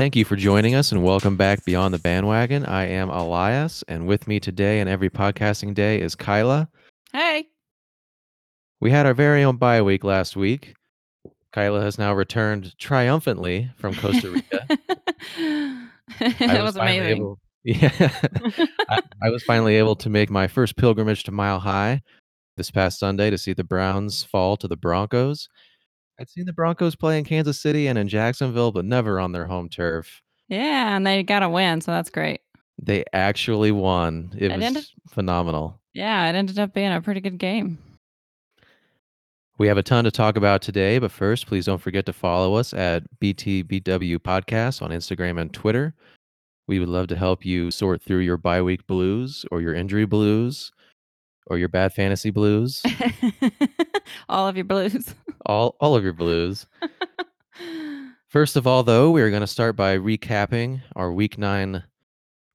Thank you for joining us and welcome back Beyond the Bandwagon. I am Elias, and with me today and every podcasting day is Kyla. Hey. We had our very own bye week last week. Kyla has now returned triumphantly from Costa Rica. it was, amazing. Able, yeah, I, I was finally able to make my first pilgrimage to Mile High this past Sunday to see the Browns fall to the Broncos. I'd seen the Broncos play in Kansas City and in Jacksonville, but never on their home turf. Yeah, and they got a win, so that's great. They actually won. It, It was ended- phenomenal. Yeah, it ended up being a pretty good game. We have a ton to talk about today, but first, please don't forget to follow us at BTBW Podcast on Instagram and Twitter. We would love to help you sort through your bye week blues or your injury blues or your bad fantasy blues, All of your blues. all all of your blues. First of all, though, we are going to start by recapping our week 9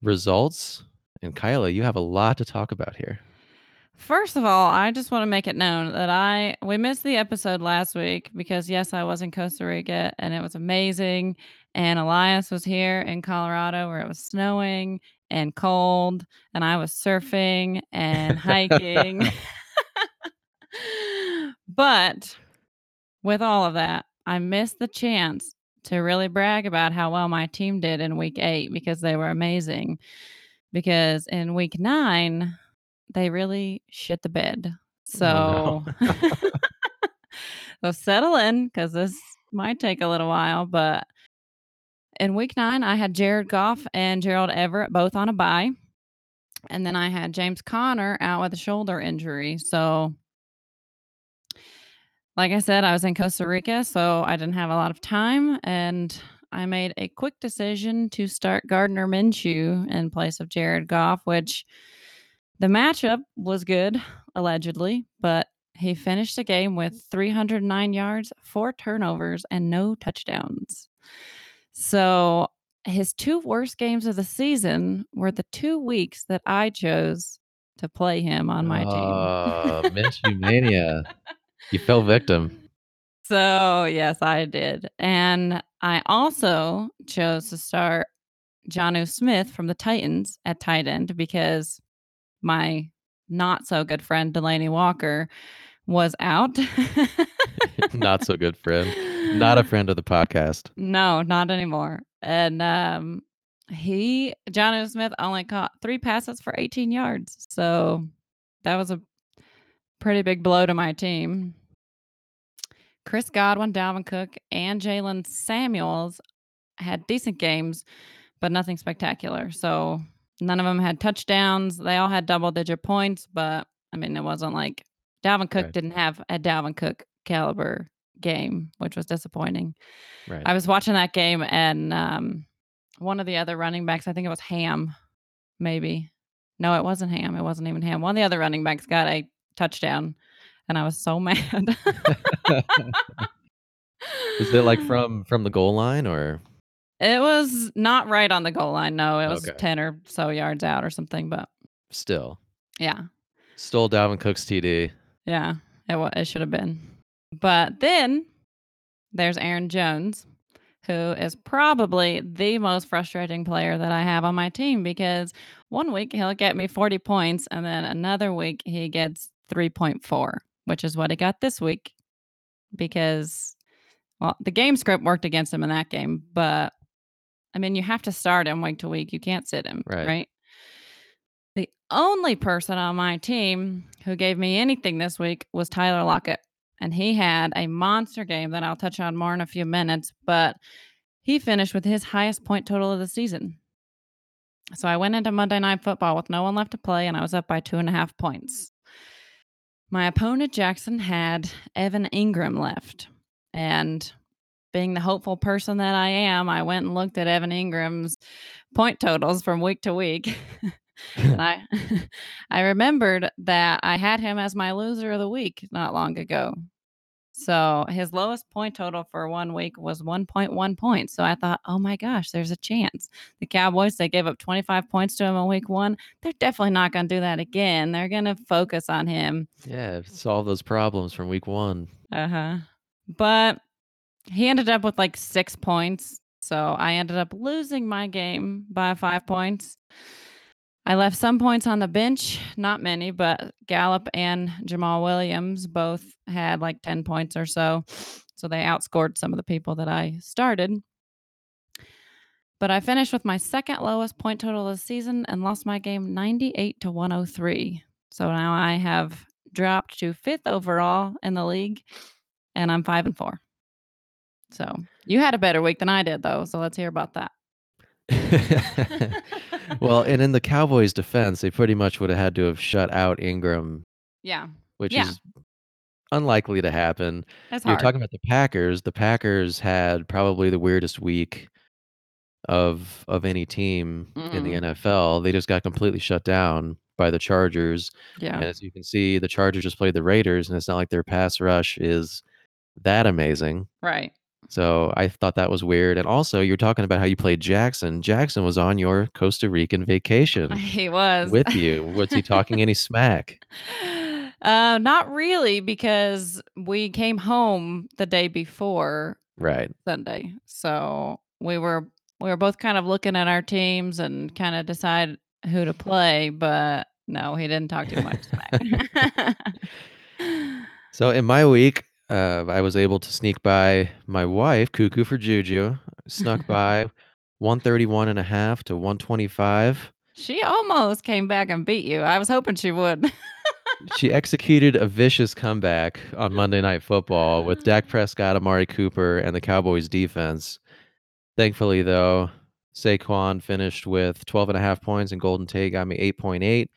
results. And Kyla, you have a lot to talk about here. First of all, I just want to make it known that I we missed the episode last week because yes, I was in Costa Rica and it was amazing. And Elias was here in Colorado where it was snowing and cold, and I was surfing and hiking. but with all of that, I missed the chance to really brag about how well my team did in week eight because they were amazing. Because in week nine, they really shit the bed. So, Oh, no. so settle in because this might take a little while. But in week nine, I had Jared Goff and Gerald Everett both on a bye. And then I had James Conner out with a shoulder injury. So, like I said, I was in Costa Rica, so I didn't have a lot of time. And I made a quick decision to start Gardner Minshew in place of Jared Goff, which the matchup was good, allegedly, but he finished the game with 309 yards, four turnovers, and no touchdowns. So his two worst games of the season were the two weeks that I chose to play him on my team. Uh, Minshew Mania. You fell victim. So, yes, I did. And I also chose to start Jonnu Smith from the Titans at tight end because my not so good friend Delanie Walker was out. Not so good friend. Not a friend of the podcast. No, not anymore. And um he Jonnu Smith only caught three passes for 18 yards. So that was a pretty big blow to my team. Chris Godwin, Dalvin Cook, and Jaylen Samuels had decent games, but nothing spectacular. So none of them had touchdowns. They all had double digit points, but I mean, it wasn't like Dalvin Cook Right. didn't have a Dalvin Cook caliber game, which was disappointing. Right. I was watching that game and um, one of the other running backs, I think it was Ham, maybe. No, it wasn't Ham. It wasn't even Ham. One of the other running backs got a touchdown, and I was so mad. Is it like from from the goal line or It was not right on the goal line. No, it was Okay. 10 or so yards out or something. But still? yeah, Stole Dalvin Cook's TD. yeah, it, wa- it should have been. But then there's Aaron Jones, who is probably the most frustrating player that I have on my team because one week he'll get me 40 points, and then another week he gets 3.4, which is what he got this week because, well, the game script worked against him in that game. But I mean, you have to start him week to week. You can't sit him, Right. right? The only person on my team who gave me anything this week was Tyler Lockett. And he had a monster game that I'll touch on more in a few minutes, but he finished with his highest point total of the season. So I went into Monday Night Football with no one left to play, and I was up by two and a half points. My opponent, Jackson, had Evan Engram left. And being the hopeful person that I am, I went and looked at Evan Engram's point totals from week to week. and I I remembered that I had him as my loser of the week not long ago. So his lowest point total for one week was 1.1 points. So I thought, oh my gosh, there's a chance. The Cowboys, they gave up 25 points to him in week one. They're definitely not going to do that again. They're going to focus on him. Yeah, solve those problems from week one. Uh huh. But he ended up with like six points. So I ended up losing my game by five points. I left some points on the bench, not many, but Gallup and Jamaal Williams both had like 10 points or so. So they outscored some of the people that I started. But I finished with my second lowest point total of the season and lost my game 98 to 103. So now I have dropped to fifth overall in the league and I'm five and four. So you had a better week than I did, though. So let's hear about that. well, and in the Cowboys' defense, they pretty much would have had to have shut out Engram. Yeah. Which yeah. is unlikely to happen. That's You're hard. talking about the Packers. The Packers had probably the weirdest week of of any team in the Mm. NFL. They just got completely shut down by the Chargers. Yeah. And as you can see, the Chargers just played the Raiders, and it's not like their pass rush is that amazing. Right. So I thought that was weird. And also, you're talking about how you played Jackson. Jackson was on your Costa Rican vacation He was with you. Was he talking any smack? Uh, not really, because we came home the day before Right. Sunday. So we were we were both kind of looking at our teams and kind of decide who to play, but no, he didn't talk too much smack. So in my week, uh, I was able to sneak by my wife, Cuckoo for Juju, snuck by 131 and a half to 125. she almost came back and beat you. I was hoping she would. She executed a vicious comeback on Monday Night Football with Dak Prescott, Amari Cooper, and the Cowboys defense. Thankfully, though, Saquon finished with 12 and a half points, and Golden Tate got me 8.8,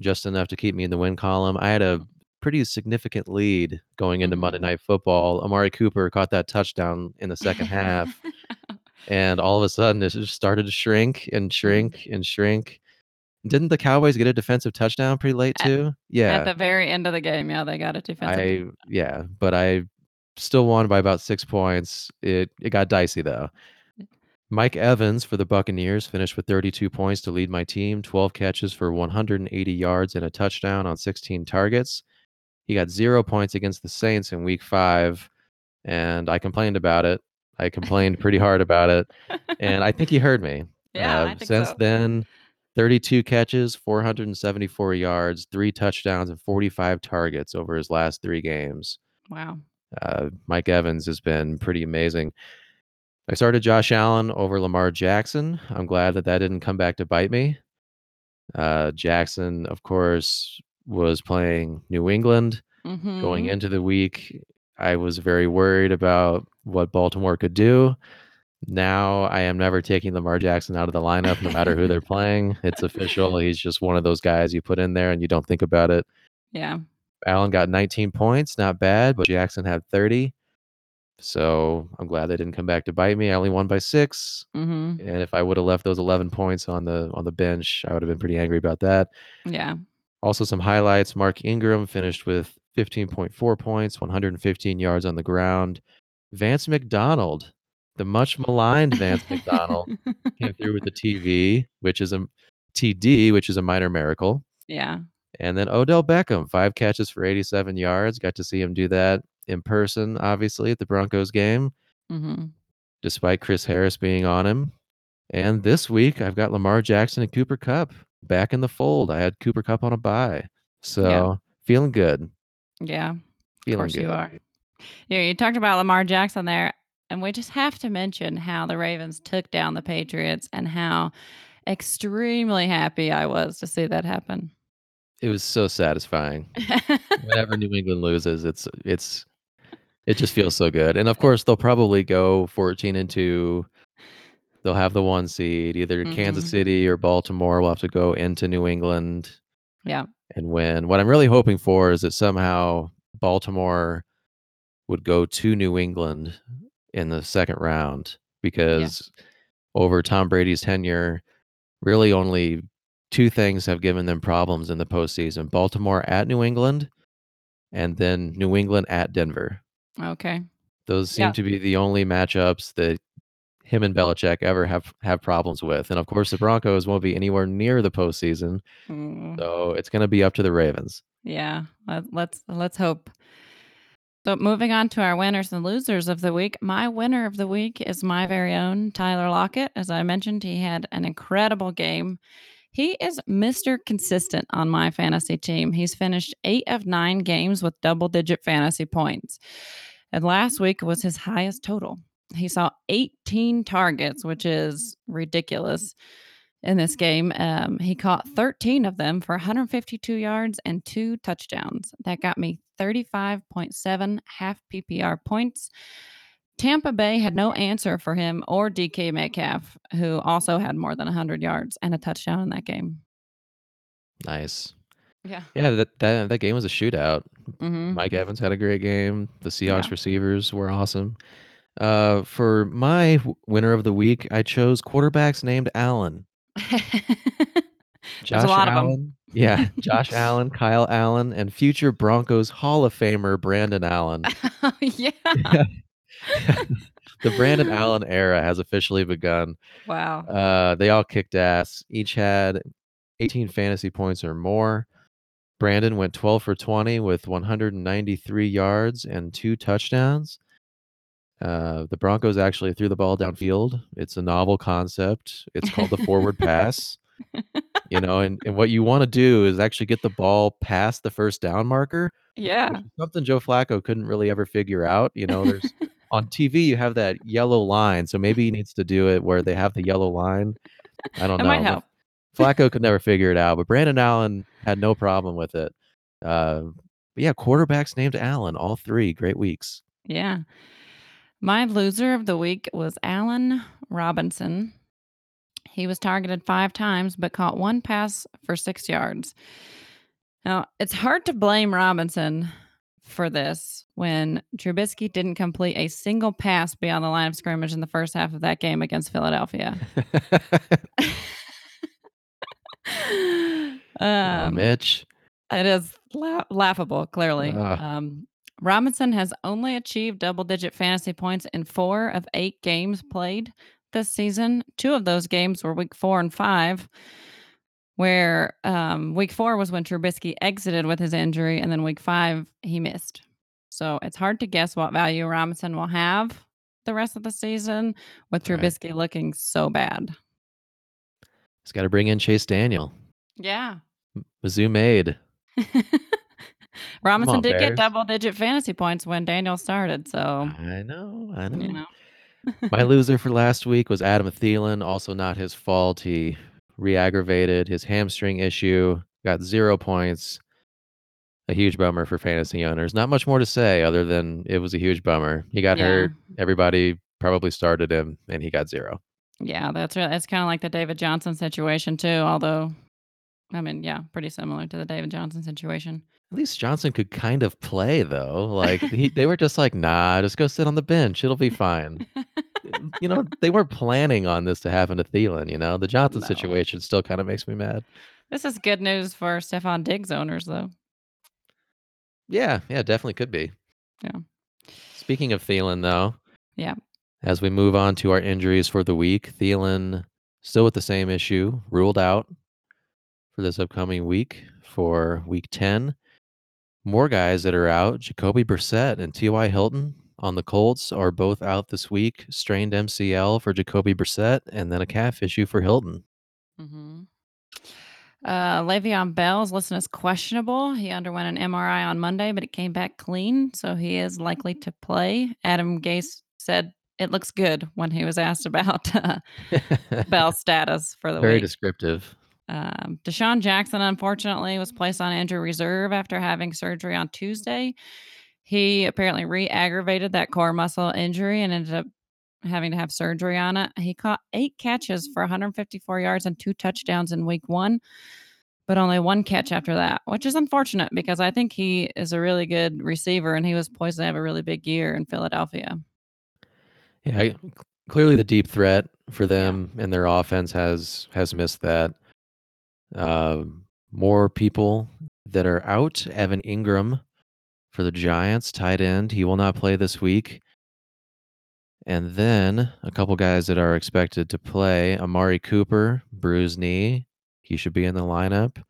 just enough to keep me in the win column. I had a pretty significant lead going into Monday Mhm. Night Football. Amari Cooper caught that touchdown in the second half, and all of a sudden, it just started to shrink and shrink and shrink. Didn't the Cowboys get a defensive touchdown pretty late too? At Yeah. At the very end of the game, yeah, they got a defensive. I yeah, but I still won by about 6 points. It it got dicey though. Mike Evans for the Buccaneers finished with 32 points to lead my team, 12 catches for 180 yards and a touchdown on 16 targets. He got 0 points against the Saints in week 5 and I complained about it. I complained pretty hard about it and I think he heard me. yeah, Uh, I think since so. then 32 catches, 474 yards, 3 touchdowns and 45 targets over his last 3 games. Wow. Uh, Mike Evans has been pretty amazing. I started Josh Allen over Lamar Jackson. I'm glad that that didn't come back to bite me. Uh, Jackson, of course, was playing New England going Mhm. into the week. I was very worried about what Baltimore could do. Now I am never taking Lamar Jackson out of the lineup, no matter who they're playing. It's official. He's just one of those guys you put in there and you don't think about it. Yeah. Allen got 19 points, not bad, but Jackson had 30. So I'm glad they didn't come back to bite me. I only won by six, Mhm. and if I would have left those 11 points on the on the bench, I would have been pretty angry about that. Yeah. Also, some highlights: Mark Ingram finished with 15.4 points, 115 yards on the ground. Vance McDonald, the much maligned Vance McDonald, came through with the TV, which is a TD, which is a minor miracle. Yeah. And then Odell Beckham, five catches for 87 yards. Got to see him do that in person, obviously, at the Broncos game, Mhm. despite Chris Harris being on him. And this week, I've got Lamar Jackson and Cooper Kupp back in the fold. I had Cooper Kupp on a bye, So feeling good. Yeah. Of Feeling course good. you are. Yeah, you talked about Lamar Jackson there, and we just have to mention how the Ravens took down the Patriots and how extremely happy I was to see that happen. It was so satisfying. Whenever New England loses, it's it's it just feels so good. And of course, they'll probably go 14 and 2. They'll have the one seed. Either Kansas Mhm. City or Baltimore will have to go into New England yeah. and win. What I'm really hoping for is that somehow Baltimore would go to New England in the second round because over Tom Brady's tenure, really only two things have given them problems in the postseason Baltimore at New England and then New England at Denver. Okay. Those seem Yeah. to be the only matchups that him and Belichick ever have have problems with. And of course, the Broncos won't be anywhere near the postseason, Mm, so it's going to be up to the Ravens. yeah. Let, let's let's hope So moving on to our winners and losers of the week. My winner of the week is my very own Tyler Lockett. As I mentioned, he had an incredible game. He is Mr. Consistent on my fantasy team. He's finished eight of nine games with double digit fantasy points. And last week was his highest total. He saw 18 targets, which is ridiculous in this game. Um, he caught 13 of them for 152 yards and two touchdowns. That got me 35.7 half PPR points. Tampa Bay had no answer for him or DK Metcalf, who also had more than 100 yards and a touchdown in that game. Nice. Yeah. Yeah, that that, that game was a shootout. hmm Mike Evans had a great game. The Yeah. Seahawks receivers were awesome. Uh, for my w- winner of the week, I chose quarterbacks named Allen. There's a Josh lot of 'em. Allen. Yeah, Josh Allen, Kyle Allen, and future Broncos Hall of Famer Brandon Allen. oh, yeah. the Brandon Allen era has officially begun. Wow. Uh, they all kicked ass. Each had 18 fantasy points or more. Brandon went 12 for 20 with 193 yards and two touchdowns. Uh, the Broncos actually threw the ball downfield. It's a novel concept. It's called the forward pass. You know, and, and what you want to do is actually get the ball past the first down marker, Yeah. something Joe Flacco couldn't really ever figure out. You know, there's on TV you have that yellow line, so maybe he needs to do it where they have the yellow line. I don't know. might help. Flacco could never figure it out, but Brandon Allen had no problem with it. Uh, but yeah, quarterbacks named Allen, all three great weeks. Yeah. My loser of the week was Allen Robinson. He was targeted five times, but caught one pass for six yards. Now, it's hard to blame Robinson for this when Trubisky didn't complete a single pass beyond the line of scrimmage in the first half of that game against Philadelphia. oh, um, Mitch. it is la- laughable, clearly. Ugh. Um, Robinson has only achieved double digit fantasy points in four of eight games played this season. Two of those games were week four and five, where um, week four was when Trubisky exited with his injury, and then week five, he missed. So it's hard to guess what value Robinson will have the rest of the season with Right. Trubisky looking so bad. He's got to bring in Chase Daniel. Yeah. Mizzou made. Robinson on, did Bears. get double digit fantasy points when Daniel started. So, I know. I know. you know. My loser for last week was Adam Thielen. Also, not his fault. He re-aggravated his hamstring issue. Got zero points. A huge bummer for fantasy owners. Not much more to say other than it was a huge bummer. He got Yeah. hurt. Everybody probably started him, and he got zero. Yeah, that's really, it's kind of like the David Johnson situation too. Although, I mean, yeah, pretty similar to the David Johnson situation. At least Johnson could kind of play though. Like he, they were just like, nah, just go sit on the bench. It'll be fine. you know, they weren't planning on this to happen to Thielen. You know, the Johnson No. situation still kind of makes me mad. this is good news for Stefon Diggs owners, though. Yeah, yeah, definitely could be. Yeah. Speaking of Thielen, though, Yeah. as we move on to our injuries for the week, Thielen still with the same issue, ruled out for this upcoming week for week 10. More guys that are out, Jacoby Brissett and T.Y. Hilton on the Colts are both out this week. Strained MCL for Jacoby Brissett and then a calf issue for Hilton. Mm-hmm. Uh, Le'Veon Bell's listed as questionable. He underwent an MRI on Monday, but it came back clean, so he is likely to play. Adam Gase said it looks good when he was asked about uh, Bell's status for the Very week. descriptive. Um, DeSean Jackson, unfortunately, was placed on injury reserve after having surgery on Tuesday. He apparently re aggravated that core muscle injury and ended up having to have surgery on it. He caught eight catches for 154 yards and two touchdowns in week one, but only one catch after that, which is unfortunate because I think he is a really good receiver and he was poised to have a really big year in Philadelphia. Yeah, clearly the deep threat for them and their offense has has missed that. Um, more people that are out. Evan Engram for the Giants, tight end. He will not play this week. And then a couple guys that are expected to play. Amari Cooper, bruised knee. He should be in the lineup.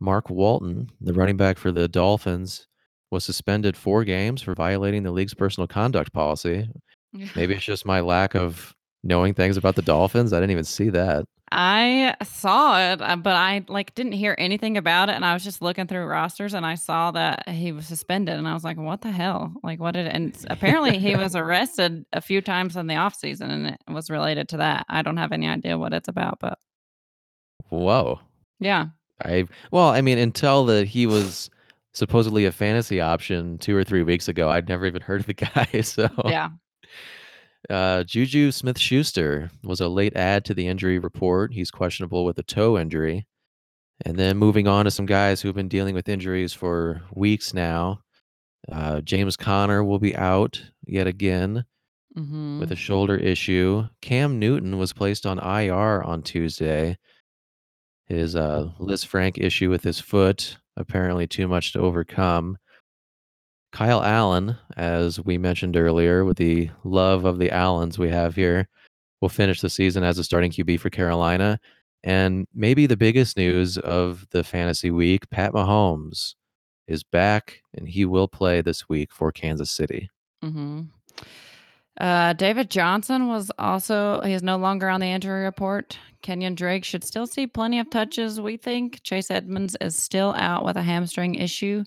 Mark Walton, the running back for the Dolphins, was suspended 4 games for violating the league's personal conduct policy. Maybe it's just my lack of knowing things about the Dolphins. I didn't even see that. I saw it, uh, but I, like, didn't hear anything about it, and I was just looking through rosters, and I saw that he was suspended, and I was like, "What the hell?" Like, what did and apparently, he was arrested a few times in the off season, and it was related to that. I don't have any idea what it's about, but Whoa. Yeah. I well, I mean, until that he was supposedly a fantasy option 2 or 3 weeks ago, I'd never even heard of the guy, so Yeah. Uh, Juju Smith-Schuster was a late add to the injury report. He's questionable with a toe injury. And then moving on to some guys who've been dealing with injuries for weeks now. Uh, James Conner will be out yet again with a Mhm. shoulder issue. Cam Newton was placed on IR on Tuesday. His, uh, Lisfranc issue with his foot, apparently too much to overcome. Kyle Allen, as we mentioned earlier, with the love of the Allens we have here, will finish the season as a starting QB for Carolina. And maybe the biggest news of the fantasy week, Pat Mahomes is back, and he will play this week for Kansas City. Mhm. Uh, David Johnson was also he is no longer on the injury report. Kenyon Drake should still see plenty of touches, we think. Chase Edmonds is still out with a hamstring issue.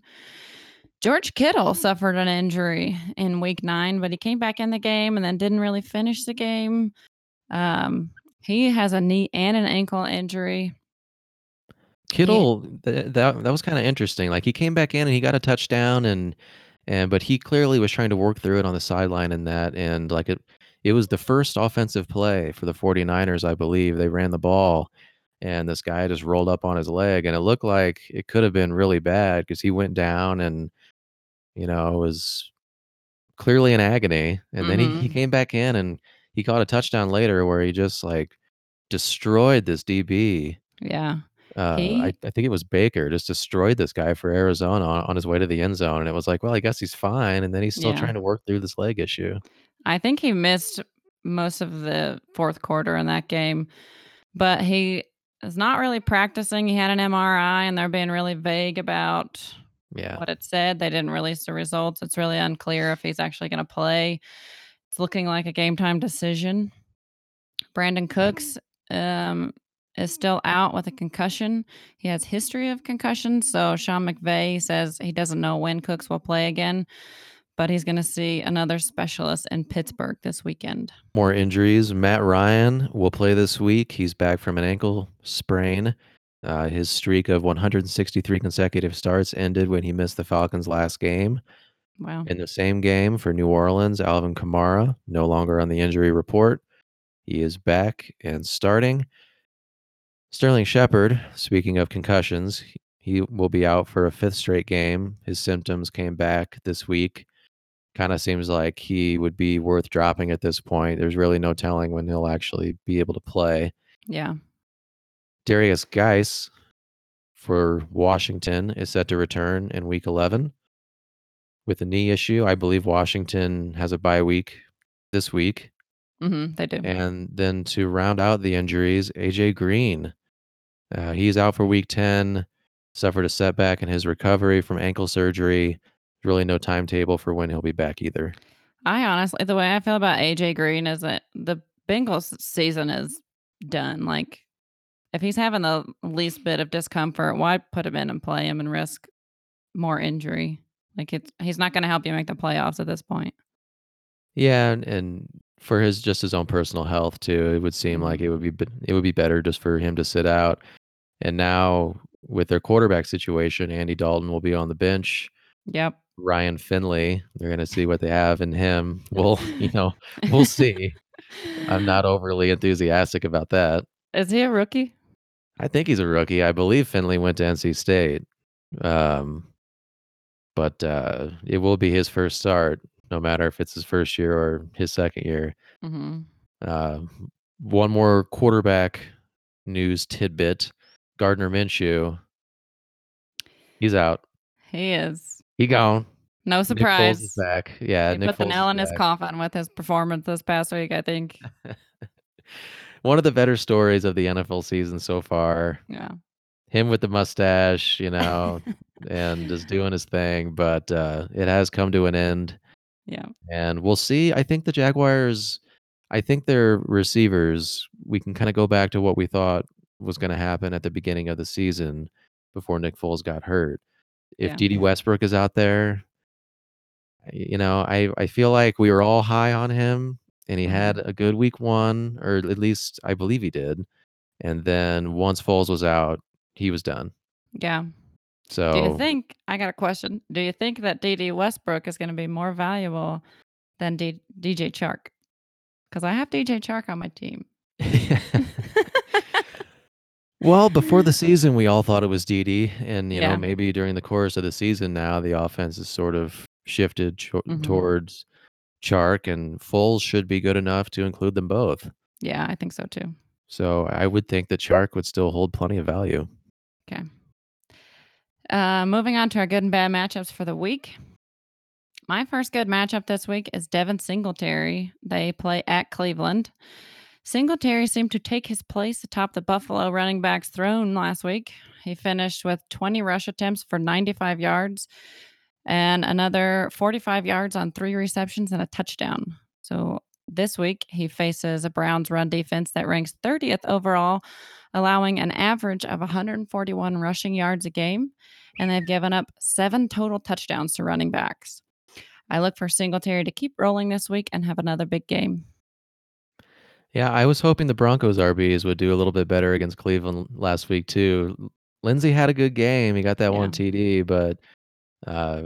George Kittle suffered an injury in week 9, but he came back in the game and then didn't really finish the game. Um, he has a knee and an ankle injury. Kittle, th that that was kinda interesting. Like, he came back in and he got a touchdown and and but he clearly was trying to work through it on the sideline and that, and, like, it it was the first offensive play for the 49ers, I believe. They ran the ball, and this guy just rolled up on his leg, and it looked like it could have been really bad because he went down and, you know, it was clearly in agony, and then he he Mhm. came back in and he caught a touchdown later where he just, like, destroyed this DB. Yeah. Uh, I I think it was Baker, just destroyed this guy for Arizona on on his way to the end zone, and it was like, "Well, I guess he's fine," and then he's still Yeah. trying to work through this leg issue. I think he missed most of the 4th quarter in that game, but he is not really practicing. He had an MRI, and they're being really vague about Yeah. what it said. They didn't release the results. It's really unclear if he's actually gonna play. It's looking like a game time decision. Brandin Cooks, um, is still out with a concussion. He has history of concussions, so Sean McVay says he doesn't know when Cooks will play again, but he's gonna see another specialist in Pittsburgh this weekend. More injuries. Matt Ryan will play this week. He's back from an ankle sprain. Uh, his streak of 163 consecutive starts ended when he missed the Falcons' last game. Wow. In the same game for New Orleans, Alvin Kamara, no longer on the injury report. He is back and starting. Sterling Shepard, speaking of concussions, he will be out for a 5th straight game. His symptoms came back this week. Kinda seems like he would be worth dropping at this point. There's really no telling when he'll actually be able to play. Yeah. Derrius Guice for Washington is set to return in week 11 with a knee issue. I believe Washington has a bye week this week. Mhm, they do. And then to round out the injuries, AJ Green. Uh, he's out for week 10, suffered a setback in his recovery from ankle surgery. Really no timetable for when he'll be back either. I honestly the way I feel about AJ Green is that the Bengals season is done. Like, if he's having the least bit of discomfort, why put him in and play him and risk more injury? Like, it's he's not gonna help you make the playoffs at this point. Yeah, and and for his just his own personal health too, it would seem like Mhm. it would be it would be better just for him to sit out. And now with their quarterback situation, Andy Dalton will be on the bench. Yep. Ryan Finley, they're gonna see what they have in him. We'll, you know, we'll see. I'm not overly enthusiastic about that. Is he a rookie? I think he's a rookie. I believe Finley went to NC State. Um but, uh, it will be his first start, no matter if it's his 1st year or his 2nd year. Mhm. Um, one more quarterback news tidbit, Gardner Minshew he's out. He is. He gone. No Nick Foles is surprise. back. Yeah, He Nick put the nail in his coffin with his performance this past week, I think. One of the better stories of the NFL season so far. Yeah. him with the mustache, you know, and just doing his thing, but, uh, it has come to an end. Yeah. And we'll see. I think the Jaguars I think their receivers we can kinda go back to what we thought was gonna happen at the beginning of the season before Nick Foles got hurt. If Yeah. Dede Westbrook is out there you know, I I feel like we were all high on him, and he had Mhm. a good week 1, or at least I believe he did. And then once Foles was out, he was done. Yeah. So do you think I got a question. Do you think that Dede Westbrook is gonna be more valuable than D DJ Chark? 'Cause I have DJ Chark on my team. Well, before the season, we all thought it was Dede, and, you know, maybe during the course of the season now, the offense has sort of shifted cho Mhm. towards Chark, and Foles should be good enough to include them both. Yeah, I think so too. So, I would think that Chark would still hold plenty of value. 'Kay. Uh, moving on to our good and bad matchups for the week. My first good matchup this week is Devin Singletary. They play at Cleveland. Singletary seemed to take his place atop the Buffalo running back's throne last week. He finished with 20 rush attempts for 95 yards and another 45 yards on 3 receptions and a touchdown. So, this week, he faces a Browns run defense that ranks 30th overall, allowing an average of 141 rushing yards a game, and they've given up 7 total touchdowns to running backs. I look for Singletary to keep rolling this week and have another big game. Yeah, I was hoping the Broncos RBs would do a little bit better against Cleveland last week too. Lindsay had a good game, he got that Yeah. 1 TD, but, uh,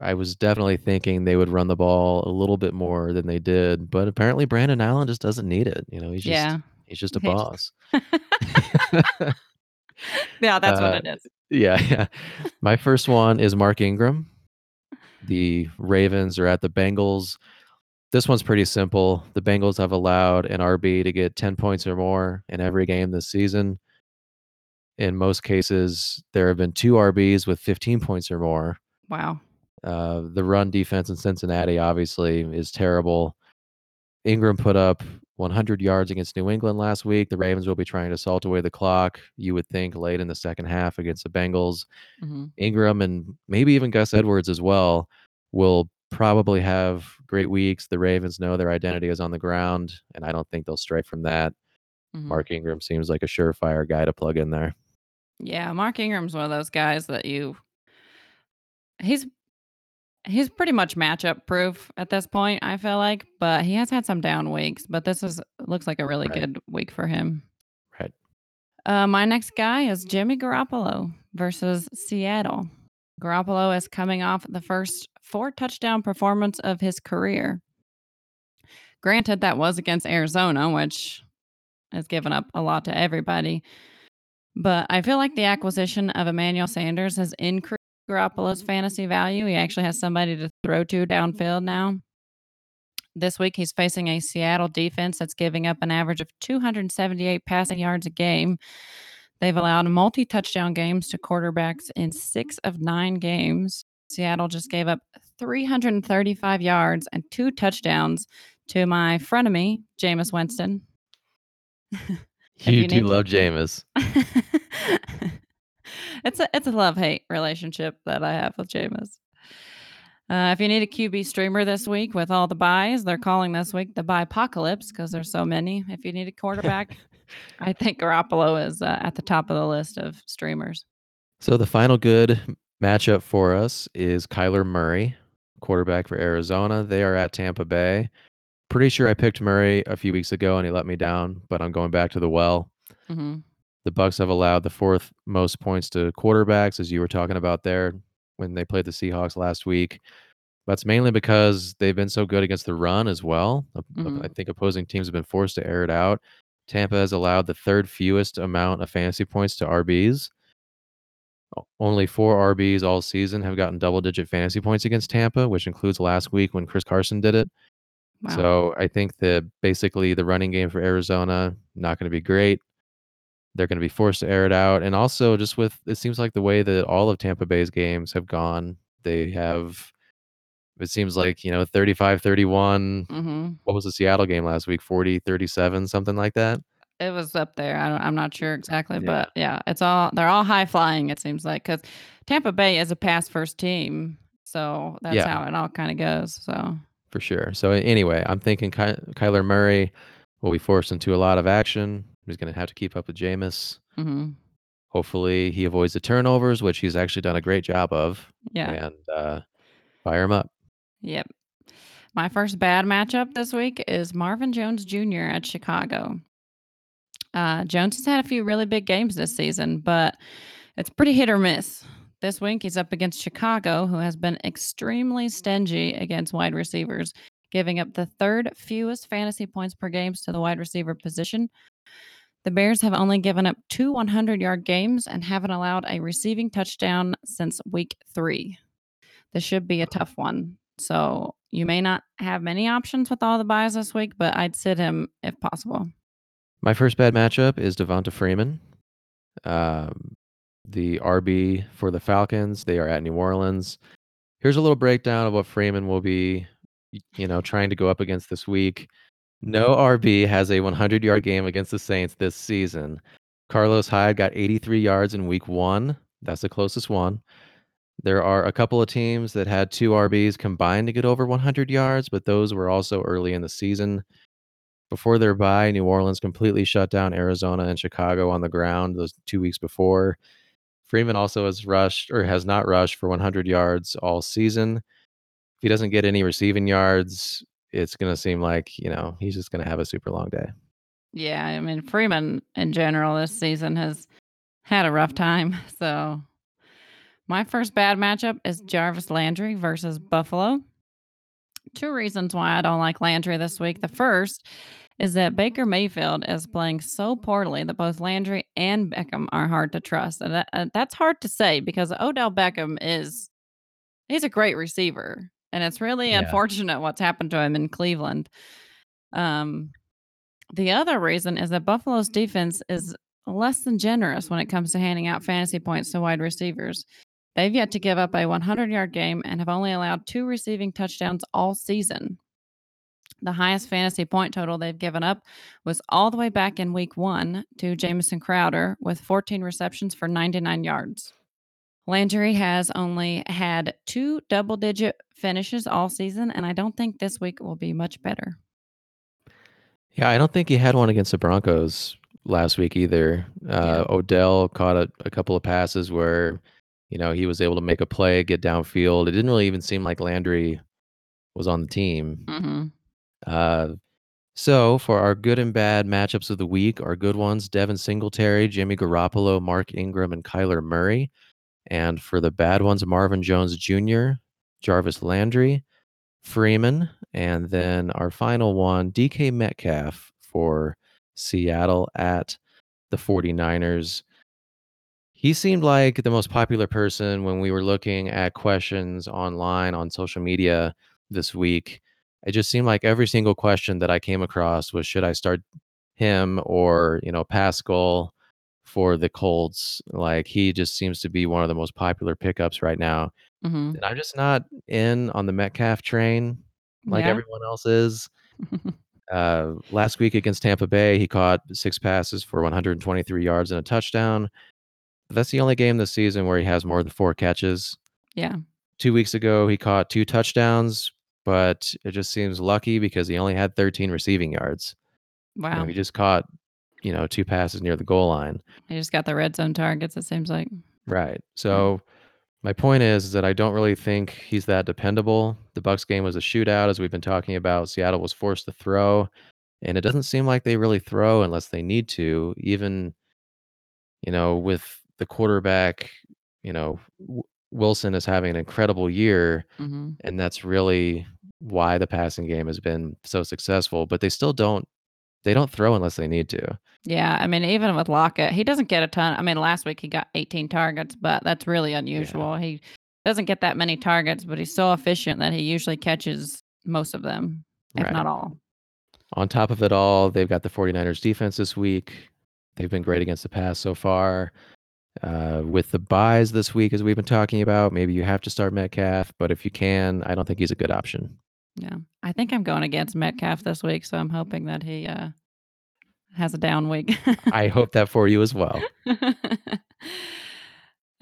I was definitely thinking they would run the ball a little bit more than they did, but apparently Brandon Allen just doesn't need it, you know, he's just Yeah. he's just a He just boss. Yeah, that's what Uh, it is. yeah, yeah. My first one is Mark Ingram. The Ravens are at the Bengals. This one's pretty simple. The Bengals have allowed an RB to get 10 points or more in every game this season. In most cases, there have been 2 RBs with 15 points or more. Wow. Uh, the run defense in Cincinnati obviously is terrible. Ingram put up 100 yards against New England last week. The Ravens will be trying to salt away the clock, you would think, late in the second half against the Bengals. Mhm. Ingram and maybe even Gus Edwards as well will probably have great weeks. The Ravens know their identity is on the ground, and I don't think they'll stray from that. Mhm. Mark Ingram seems like a surefire guy to plug in there. Yeah, Mark Ingram's one of those guys that you he's he's pretty much matchup proof at this point, I feel like, but he has had some down weeks, but this is looks like a really Right. good week for him. Right. Uh, my next guy is Jimmy Garoppolo versus Seattle. Garoppolo is coming off the first 4 touchdown performance of his career. Granted, that was against Arizona, which has given up a lot to everybody. But I feel like the acquisition of Emmanuel Sanders has increased Garoppolo's mm-hmm. fantasy value. He actually has somebody to throw to mm-hmm. downfield now. This week, he's facing a Seattle defense that's giving up an average of 278 passing yards a game. They've allowed multi touchdown games to quarterbacks in 6 of 9 games. Seattle just gave up 335 yards and 2 touchdowns to my frenemy, Jameis mm-hmm. Winston. If You you do love Jameis. it's a it's a love-hate relationship that I have with Jameis. Uh, if you need a QB streamer this week with all the byes, they're calling this week the bye apocalypse because there's so many. If you need a quarterback, I think Garoppolo is uh, at the top of the list of streamers. So the final good matchup for us is Kyler Murray, quarterback for Arizona. They are at Tampa Bay. Pretty sure I picked Murray a few weeks ago and he let me down, but I'm going back to the well. Mhm. The Bucs have allowed the fourth most points to quarterbacks, as you were talking about there when they played the Seahawks last week. That's mainly because they've been so good against the run as well. Uh, I think opposing teams have been forced to air it out. Tampa has allowed the third fewest amount of fantasy points to RBs. Only four RBs all season have gotten double digit fantasy points against Tampa, which includes last week when Chris Carson did it. Wow. So I think that basically the running game for Arizona not going to be great. They're going to be forced to air it out, and also just with it seems like the way that all of Tampa Bay's games have gone, they have. It seems like you know 35-31. Mhm. What was the Seattle game last week? 40-37, something like that. It was up there. I don't I'm not sure exactly, Yeah. but yeah, it's all they're all high flying, it seems like, because Tampa Bay is a pass first team, so that's Yeah. how it all kinda goes, so For sure. So, anyway, I'm thinking Ky Kyler Murray will be forced into a lot of action. He's gonna have to keep up with Jameis. Mhm. Hopefully, he avoids the turnovers, which he's actually done a great job of, Yeah. and, uh, fire him up. Yep. My first bad matchup this week is Marvin Jones Jr. at Chicago. Uh, Jones has had a few really big games this season, but it's pretty hit or miss. This week, he's up against Chicago, who has been extremely stingy against wide receivers, giving up the third fewest fantasy points per games to the wide receiver position. The Bears have only given up two 100-yard games and haven't allowed a receiving touchdown since week 3. This should be a tough one. So, you may not have many options with all the byes this week, but I'd sit him if possible. My first bad matchup is Devonta Freeman. Um, the RB for the Falcons, they are at New Orleans. Here's a little breakdown of what Freeman will be, you know, trying to go up against this week. Mm-hmm. No RB has a 100-yard game against the Saints this season. Carlos Hyde got 83 yards in week 1. That's the closest one. There are a couple of teams that had 2 RBs combined to get over 100 yards, but those were also early in the season. Before their bye, New Orleans completely shut down Arizona and Chicago on the ground those 2 weeks before. Freeman also has rushed or has not rushed for 100 yards all season. He doesn't get any receiving yards, it's gonna seem like, you know, he's just gonna have a super long day. Yeah, I mean, Freeman in general this season has had a rough time. So, my first bad matchup is Jarvis Landry versus Buffalo. 2 reasons why I don't like Landry this week. The first is that Baker Mayfield is playing so poorly that both Landry and Beckham are hard to trust. And that uh, that's hard to say because Odell Beckham is he's a great receiver, and it's really Yeah. unfortunate what's happened to him in Cleveland. Um, the other reason is that Buffalo's defense is less than generous when it comes to handing out fantasy points to wide receivers. They've yet to give up a 100-yard game and have only allowed 2 receiving touchdowns all season. The highest fantasy point total they've given up was all the way back in week 1 to Jamison Crowder with 14 receptions for 99 yards. Landry has only had 2 double-digit finishes all season, and I don't think this week will be much better. Yeah, I don't think he had one against the Broncos last week either. Uh, Odell caught a a couple of passes where, you know, he was able to make a play, get downfield. It didn't really even seem like Landry was on the team. Mhm. Uh, so for our good and bad matchups of the week, our good ones, Devin Singletary, Jimmy Garoppolo, Mark Ingram, and Kyler Murray. And for the bad ones, Marvin Jones Jr., Jarvis Landry, Freeman, and then our final one, DK Metcalf for Seattle at the 49ers. He seemed like the most popular person when we were looking at questions online on social media this week. It just seemed like every single question that I came across was should I start him or, you know, Pascal for the Colts? Like he just seems to be one of the most popular pickups right now. Mhm. And I'm just not in on the Metcalf train like Yeah. everyone else is. Uh, last week against Tampa Bay, he caught 6 passes for 123 yards and a touchdown. That's the only game this season where he has more than 4 catches. Yeah. 2 weeks ago, he caught 2 touchdowns, but it just seems lucky because he only had 13 receiving yards. You know, Wow. he just caught, you know, 2 passes near the goal line. He just got the red zone targets, it seems like. Right. So my point is, is that I don't really think he's that dependable. The Bucs game was a shootout, as we've been talking about. Seattle was forced to throw, and it doesn't seem like they really throw unless they need to. Even, you know, with the quarterback, you know, w- Wilson is having an incredible year, Mhm. and that's really why the passing game has been so successful. But they still don't. They don't throw unless they need to. Yeah, I mean, even with Lockett, he doesn't get a ton. I mean, last week he got 18 targets, but that's really unusual. He doesn't get that many targets, but he's so efficient that he usually catches most of them, if Right. not all. On top of it all, they've got the 49ers defense this week. They've been great against the pass so far. Uh, with the byes this week, as we've been talking about, maybe you have to start Metcalf, but if you can, I don't think he's a good option. Yeah. I think I'm going against Metcalf this week, so I'm hoping that he uh has a down week. I hope that for you as well.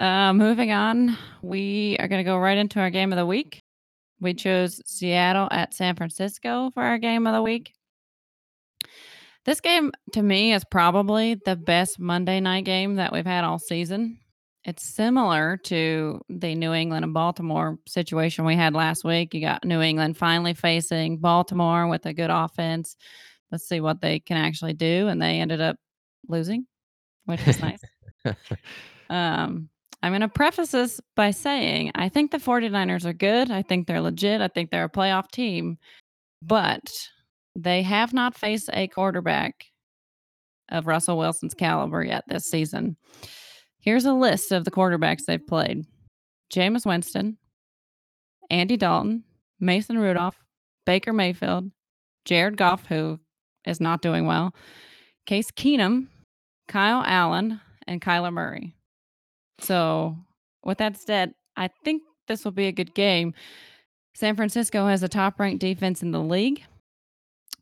Uh, moving on, we are going to go right into our game of the week. We chose Seattle at San Francisco for our game of the week. This game, to me, is probably the best Monday night game that we've had all season. It's similar to the New England and Baltimore situation we had last week. You got New England finally facing Baltimore with a good offense. Let's see what they can actually do. And they ended up losing, which is nice. um, I'm going to preface this by saying I think the 49ers are good. I think they're legit. I think they're a playoff team, but they have not faced a quarterback of Russell Wilson's caliber yet this season. Here's a list of the quarterbacks they've played Jameis Winston, Andy Dalton, Mason Rudolph, Baker Mayfield, Jared Goff, who is not doing well, Case Keenum, Kyle Allen, and Kyler Murray. So, with that said, I think this will be a good game. San Francisco has a top ranked defense in the league.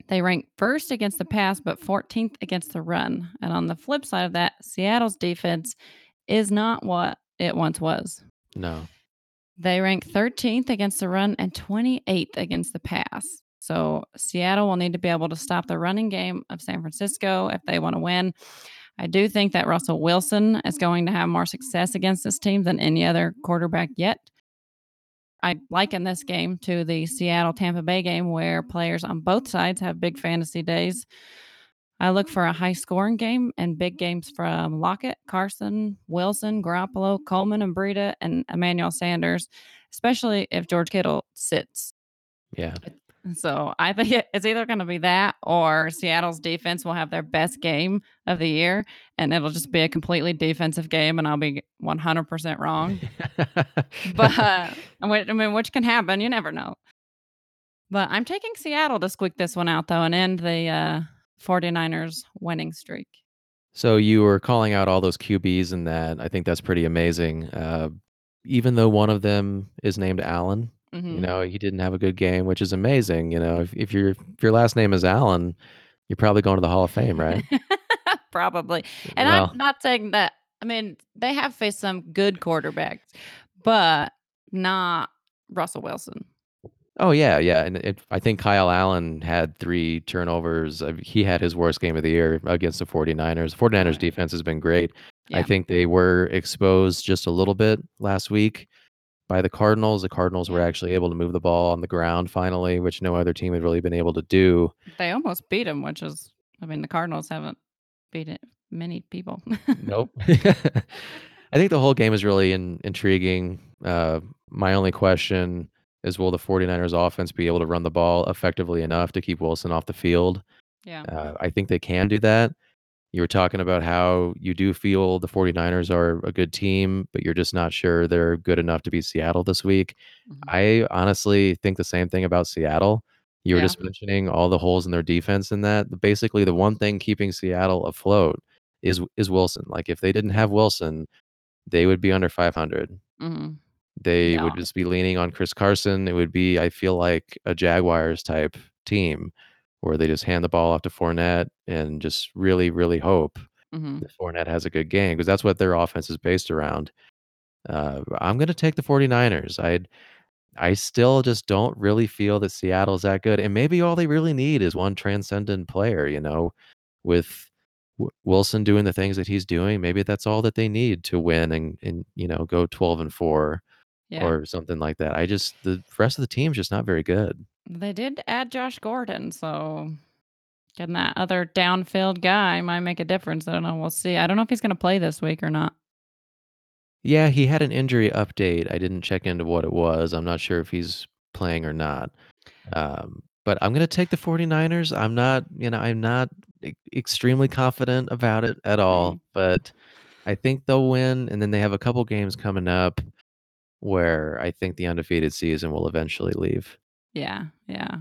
They rank first against the pass, but 14th against the run. And on the flip side of that, Seattle's defense is not what it once was. No. They rank 13th against the run and 28th against the pass. So Seattle will need to be able to stop the running game of San Francisco if they want to win. I do think that Russell Wilson is going to have more success against this team than any other quarterback yet. I liken this game to the Seattle Tampa Bay game where players on both sides have big fantasy days. I look for a high scoring game and big games from Lockett, Carson, Wilson, Garoppolo, Coleman, and Breida, and Emmanuel Sanders, especially if George Kittle sits. Yeah. So I think it's either going to be that or Seattle's defense will have their best game of the year and it'll just be a completely defensive game and I'll be 100% wrong. but uh, I mean, which can happen. You never know. But I'm taking Seattle to squeak this one out though and end the uh, 49ers winning streak. So you were calling out all those QBs and that. I think that's pretty amazing. Uh, even though one of them is named Allen, Mhm. you know, he didn't have a good game, which is amazing. You know, if, if your if your last name is Allen, you're probably going to the Hall of Fame, right? Probably. And well, I'm not saying that. I mean, they have faced some good quarterbacks, but not Russell Wilson. Oh yeah, yeah. And it, I think Kyle Allen had three turnovers. He had his worst game of the year against the 49ers. 49ers defense has been great. I Yeah. think they were exposed just a little bit last week by the Cardinals. The Cardinals were Yeah. actually able to move the ball on the ground finally, which no other team had really been able to do. They almost beat him, which is, I mean, the Cardinals haven't beaten many people. Nope. I think the whole game is really in, intriguing. Uh, my only question is will the 49ers offense be able to run the ball effectively enough to keep Wilson off the field? yeah. Uh, I think they can do that. You were talking about how you do feel the 49ers are a good team, but you're just not sure they're good enough to beat Seattle this week. Mhm. I honestly think the same thing about Seattle. You were Yeah. just mentioning all the holes in their defense and that. Basically, the one thing keeping Seattle afloat is is Wilson. Like if they didn't have Wilson, they would be under 500. Mhm. They Yeah. would just be leaning on Chris Carson. It would be, I feel like, a Jaguars type team where they just hand the ball off to Fournette and just really, really hope Mhm. that Fournette has a good game because that's what their offense is based around. Uh, I'm going to take the 49ers. I I still just don't really feel that Seattle's that good. And maybe all they really need is one transcendent player, you know, with w- Wilson doing the things that he's doing. Maybe that's all that they need to win and, and you know, go 12 and 4 Yeah. or something like that. I just, the rest of the team's just not very good. They did add Josh Gordon, so getting that other downfield guy might make a difference. I don't know. We'll see. I don't know if he's going to play this week or not. Yeah, he had an injury update. I didn't check into what it was. I'm not sure if he's playing or not. Um, but I'm going to take the 49ers. I'm not, you know, I'm not e- extremely confident about it at all, but I think they'll win. And then they have a couple games coming up where I think the undefeated season will eventually leave. Yeah, yeah.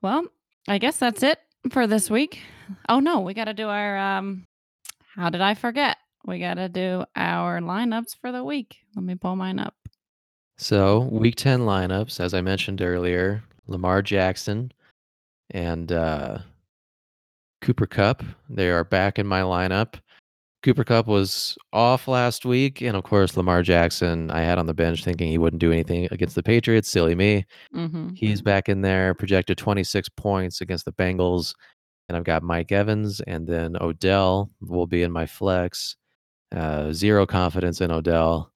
Well, I guess that's it for this week. Oh no, we got to do our um how did I forget? We got to do our lineups for the week. Let me pull mine up. So, week 10 lineups, as I mentioned earlier, Lamar Jackson and uh, Cooper Kupp, They are back in my lineup. Cooper Kupp was off last week, and of course Lamar Jackson I had on the bench thinking he wouldn't do anything against the Patriots. Silly me. hmm He's back in there, projected 26 points against the Bengals. And I've got Mike Evans, and then Odell will be in my flex. Uh, zero confidence in Odell,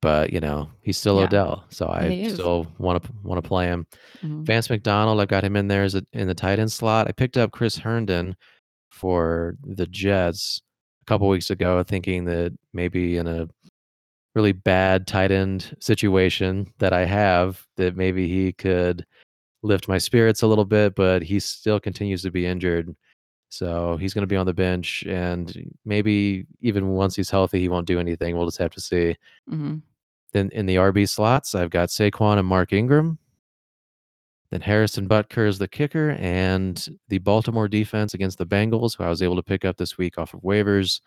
but you know he's still Yeah. Odell, so I still want to want to play him. Mhm. Vance McDonald, I've got him in there as a, in the tight end slot. I picked up Chris Herndon for the Jets couple weeks ago, thinking that maybe in a really bad tight end situation that I have, that maybe he could lift my spirits a little bit, but he still continues to be injured. So he's going to be on the bench, and maybe even once he's healthy, he won't do anything. We'll just have to see. Mm-hmm. Then in the RB slots, I've got Saquon and Mark Ingram. Then Harrison Butker is the kicker, and the Baltimore defense against the Bengals, who I was able to pick up this week off of waivers.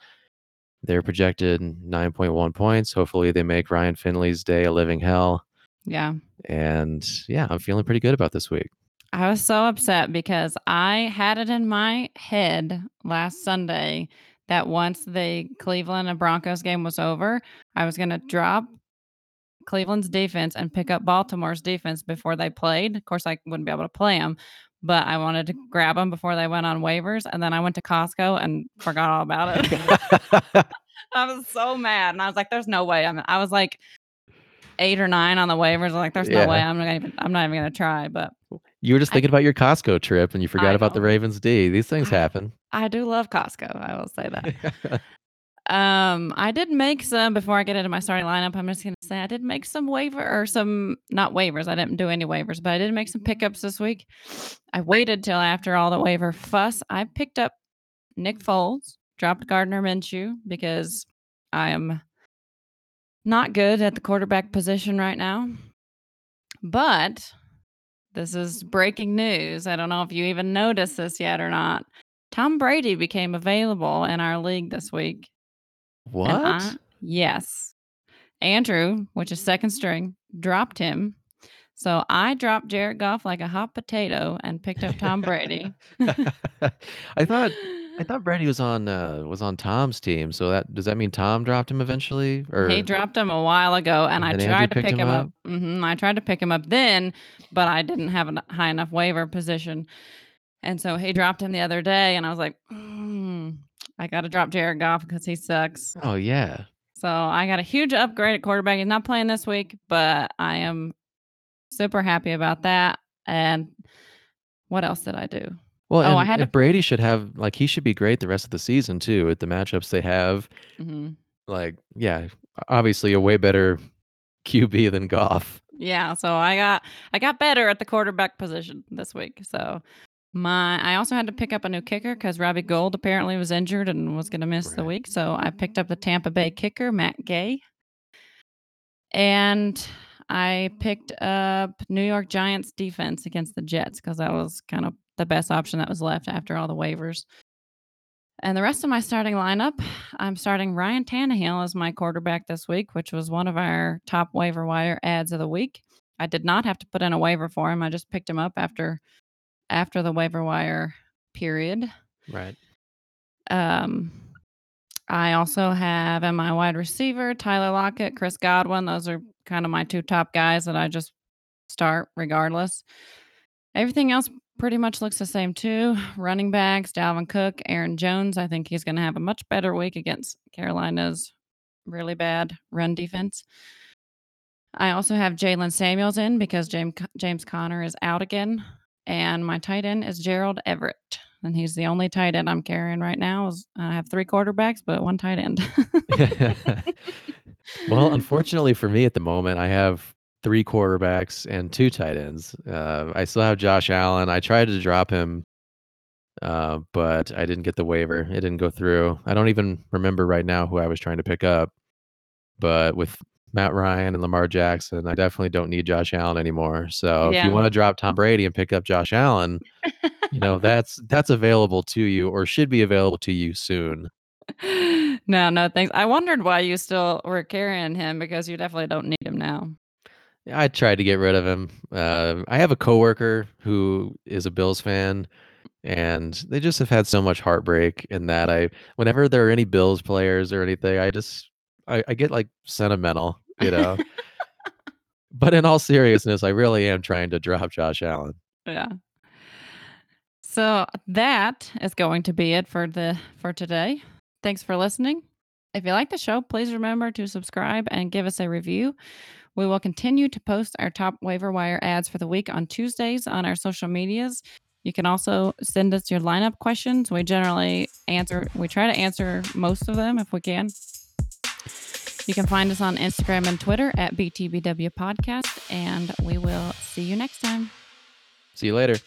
They're projected 9.1 points. Hopefully, they make Ryan Finley's day a living hell. Yeah. And yeah, I'm feeling pretty good about this week. I was so upset because I had it in my head last Sunday that once the Cleveland and Broncos game was over, I was going to drop Cleveland's defense and pick up Baltimore's defense before they played. Of course, I wouldn't be able to play them, but I wanted to grab them before they went on waivers. And then I went to Costco and forgot all about it. I was so mad, and I was like, "There's no way." I'm. I was like eight or nine on the waivers. I'm like, "There's no way I'm not even. I'm not even gonna try." But you were just I- thinking about your Costco trip and you forgot about the. Ravens D. These things I- happen. I do love Costco. I will say that. Um, I did make some before I get into my starting lineup. I'm just gonna say I did make some waiver or some not waivers. I didn't do any waivers, but I did make some pickups this week. I waited till after all the waiver fuss. I picked up Nick Foles, dropped Gardner Minshew because I am not good at the quarterback position right now. But this is breaking news. I don't know if you even noticed this yet or not. Tom Brady became available in our league this week. What? And I, yes. Andrew, which is second string, dropped him. So I dropped Jared Goff like a hot potato and picked up Tom Brady. I thought I thought Brady was on uh, was on Tom's team. So that does that mean Tom dropped him eventually? Or he dropped him a while ago, and I And Andrew tried to pick him him up. up? hmm I tried to pick him up then, but I didn't have a high enough waiver position, and so he dropped him the other day, and I was like, "Mm, I got to drop Jared Goff because he sucks. oh yeah. So I got a huge upgrade at quarterback. He's not playing this week, but I am super happy about that. And what else did I do? Well, Oh, I had to- Brady should have like he should be great the rest of the season too with the matchups they have. hmm Like, yeah, obviously a way better QB than Goff. Yeah, so I got I got better at the quarterback position this week. So my I also had to pick up a new kicker because Robbie Gould apparently was injured and was going to miss the week. So I picked up the Tampa Bay kicker Matt Gay, and I picked up New York Giants defense against the Jets because that was kind of the best option that was left after all the waivers. And the rest of my starting lineup, I'm starting Ryan Tannehill as my quarterback this week, which was one of our top waiver wire adds of the week. I did not have to put in a waiver for him. I just picked him up after after the waiver wire period. Right. Um, I also have in my wide receiver Tyler Lockett, Chris Godwin. Those are kind of my two top guys that I just start regardless. Everything else pretty much looks the same too. Running backs, Dalvin Cook, Aaron Jones. I think he's going to have a much better week against Carolina's really bad run defense. I also have Jaylen Samuels in because James James Conner is out again, and my tight end is Gerald Everett, and he's the only tight end I'm carrying right now. Is- I have three quarterbacks, but one tight end. well, unfortunately for me at the moment, I have three quarterbacks and two tight ends. Uh, I still have Josh Allen. I tried to drop him, uh, but I didn't get the waiver. It didn't go through. I don't even remember right now who I was trying to pick up. But with Matt Ryan and Lamar Jackson, I definitely don't need Josh Allen anymore. So if you want to drop Tom Brady and pick up Josh Allen, you know that's that's available to you or should be available to you soon. no, no thanks. I wondered why you still were carrying him because you definitely don't need him now. I tried to get rid of him. Uh, I have a coworker who is a Bills fan, and they just have had so much heartbreak in that I whenever there are any Bills players or anything, I just I, I get like sentimental, you know. but in all seriousness, I really am trying to drop Josh Allen. Yeah. So that is going to be it for the for today. Thanks for listening. If you like the show, please remember to subscribe and give us a review. We will continue to post our top waiver wire adds for the week on Tuesdays on our social medias. You can also send us your lineup questions. We generally answer, we try to answer most of them if we can. You can find us on Instagram and Twitter at BTBW Podcast, and we will see you next time. See you later.